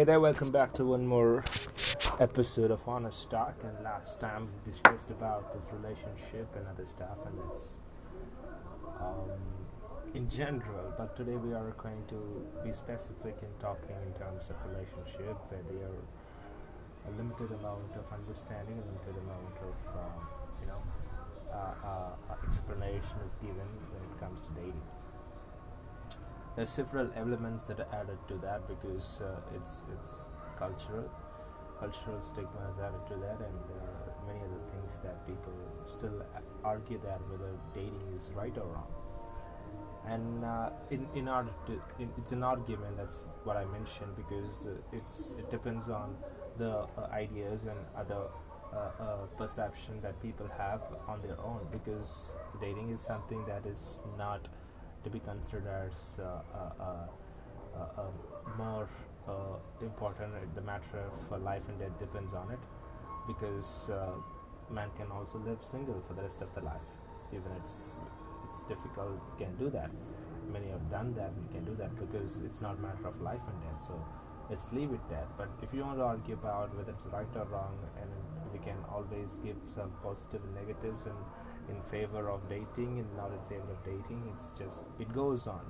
Hey there, welcome back to one more episode of Honest Talk. And last time we discussed about this relationship and other stuff, and it's um, in general. But today we are going to be specific in talking in terms of relationship, where there are a limited amount of understanding, a limited amount of um, you know uh, uh, explanation is given when it comes to dating there's several elements that are added to that because uh, it's it's cultural cultural stigma is added to that and are many other things that people still argue that whether dating is right or wrong. And uh, in in order to in, it's an argument that's what I mentioned because uh, it's it depends on the uh, ideas and other uh, uh, perception that people have on their own because dating is something that is not to be considered as uh, uh, uh, more important. The matter of life and death depends on it because man can also live single for the rest of the life. Even it's it's difficult, can do that. Many have done that, we can do that because it's not a matter of life and death. So let's leave it there. But if you want to argue about whether it's right or wrong, and we can always give some positive and negatives and in favor of dating and not in favor of dating. It's just it goes on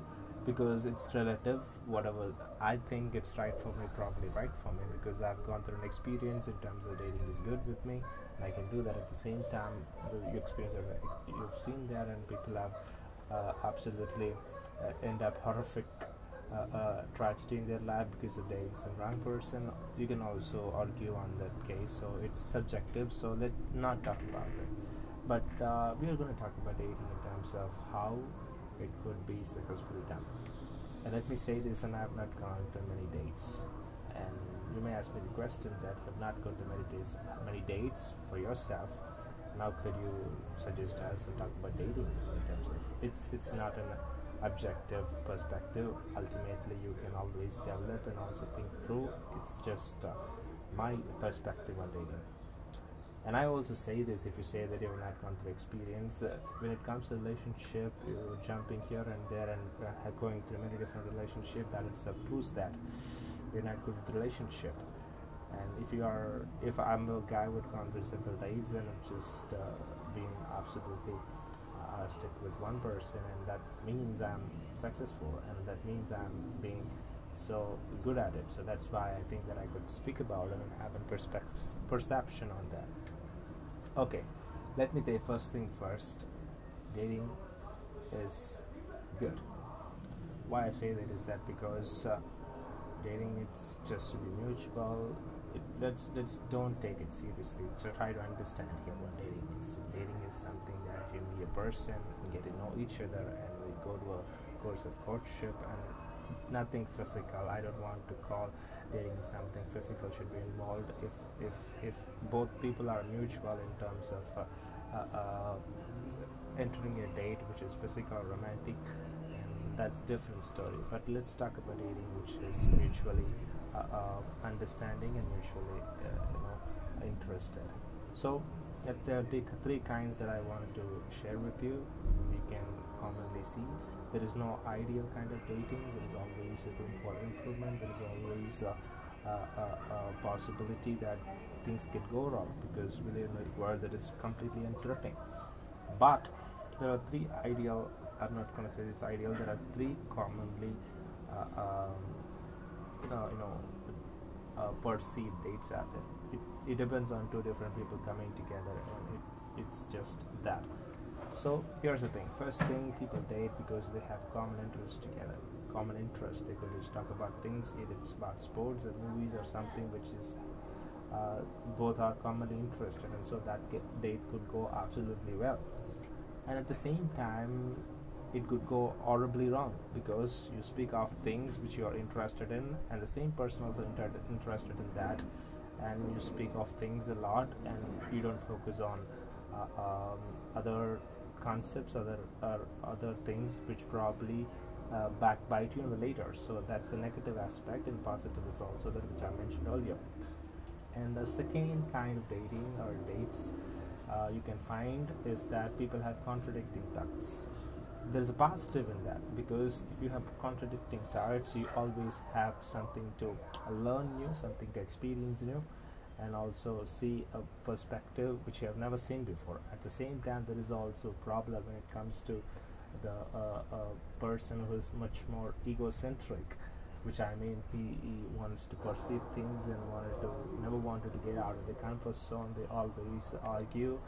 because it's relative. Whatever I think it's right for me, probably right for me because I've gone through an experience in terms of dating is good with me. And I can do that at the same time. You experience you've seen that, and people have uh, absolutely uh, end up horrific. Uh, uh, tragedy in their life because of dating some wrong person. You can also argue on that case, so it's subjective. So let's not talk about it but uh, we are going to talk about dating in terms of how it could be successfully done. And let me say this, and I have not gone to many dates. And you may ask me the question that have not gone to many dates, many dates for yourself. Now, could you suggest us to talk about dating in terms of it's it's not an objective perspective. Ultimately, you can always develop and also think through. It's just uh, my perspective on dating. And I also say this if you say that you've not gone through experience, uh, when it comes to relationship, you're jumping here and there and uh, going through many different relationships, that itself proves that you're not good with relationship. And if you are, if I'm a guy who's gone through several dates and I'm just uh, being absolutely uh, stick with one person, and that means I'm successful, and that means I'm being so good at it. So that's why I think that I could speak about it and have a perspective perception on that. Okay, let me you first thing first. Dating is good. Why I say that is that because uh, dating it's just to be mutual. It, let's let's don't take it seriously. So try to understand here what dating is. Dating is something that you meet a person, and get to know each other, and we go to a course of courtship and nothing physical. I don't want to call dating something physical should be involved. If if if both people are mutual in terms of uh, uh, uh, entering a date which is physical romantic, that's different story. But let's talk about dating which is mutually uh, uh, understanding and mutually you know interested. So there are three kinds that I wanted to share with you. We can commonly see there is no ideal kind of dating there is always room for improvement there is always a, a, a, a possibility that things can go wrong because we live in a world that is completely uncertain but there are three ideal i'm not going to say it's ideal there are three commonly uh, um, uh, you know uh, perceived dates out there it, depends on two different people coming together and it, it's just that so here's the thing. First thing, people date because they have common interests together. Common interest. They could just talk about things. Either it's about sports or movies or something which is uh, both are commonly interested, and so that date could go absolutely well. And at the same time, it could go horribly wrong because you speak of things which you are interested in, and the same person also inter- interested in that, and you speak of things a lot, and you don't focus on uh, um, other concepts, other other things which probably uh, backbite you in the later. So that's the negative aspect, and positive is also that which I mentioned earlier. And the second kind of dating or dates uh, you can find is that people have contradicting thoughts. There's a positive in that because if you have contradicting thoughts you always have something to learn new something to experience new and also see a perspective which you have never seen before. At the same time there is also a problem when it comes to the uh, uh, person who is much more egocentric which I mean he, he wants to perceive things and wanted to never wanted to get out of the comfort zone. They always argue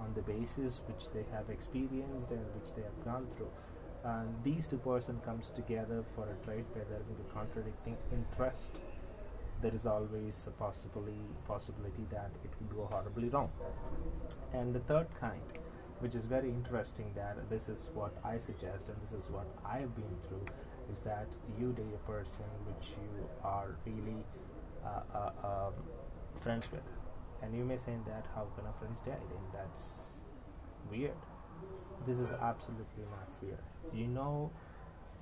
on the basis which they have experienced and which they have gone through. And these two person comes together for a trade where there will be contradicting interest. There is always a possibility possibility that it could go horribly wrong. And the third kind which is very interesting that this is what I suggest and this is what I have been through is that you date a person which you are really uh, uh, um, friends with and you may say that how can a friend date and that's weird. This is absolutely not weird. You know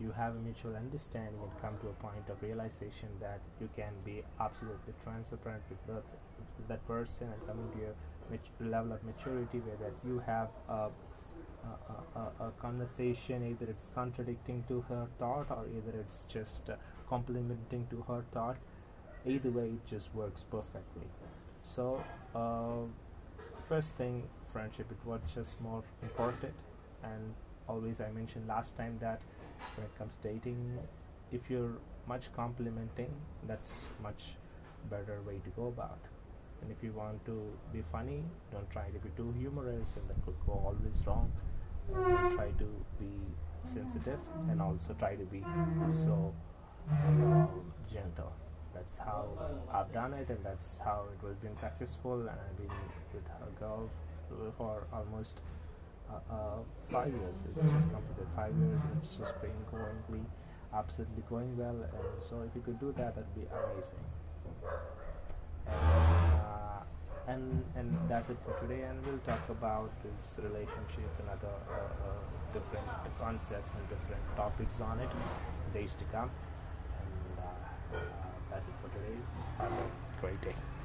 you have a mutual understanding and come to a point of realization that you can be absolutely transparent with that, with that person and coming to your level of maturity where that you have a, a, a, a, conversation either it's contradicting to her thought or either it's just uh, complementing to her thought. Either way it just works perfectly so uh, first thing friendship it was just more important. And always i mentioned last time that when it comes to dating if you're much complimenting that's much better way to go about. And if you want to be funny don't try to be too humorous and that could go always wrong. Try to be sensitive and also try to be so um, gentle that's how I've done it and that's how it was been successful and I've been with a girl for almost uh, uh, five years. It just completed five years. It's just been going absolutely going well. And so if you could do that, that'd be amazing. And, uh, and and that's it for today. And we'll talk about this relationship and other uh, uh, different concepts and different topics on it days to come. And uh, that's it for today. Have a great day.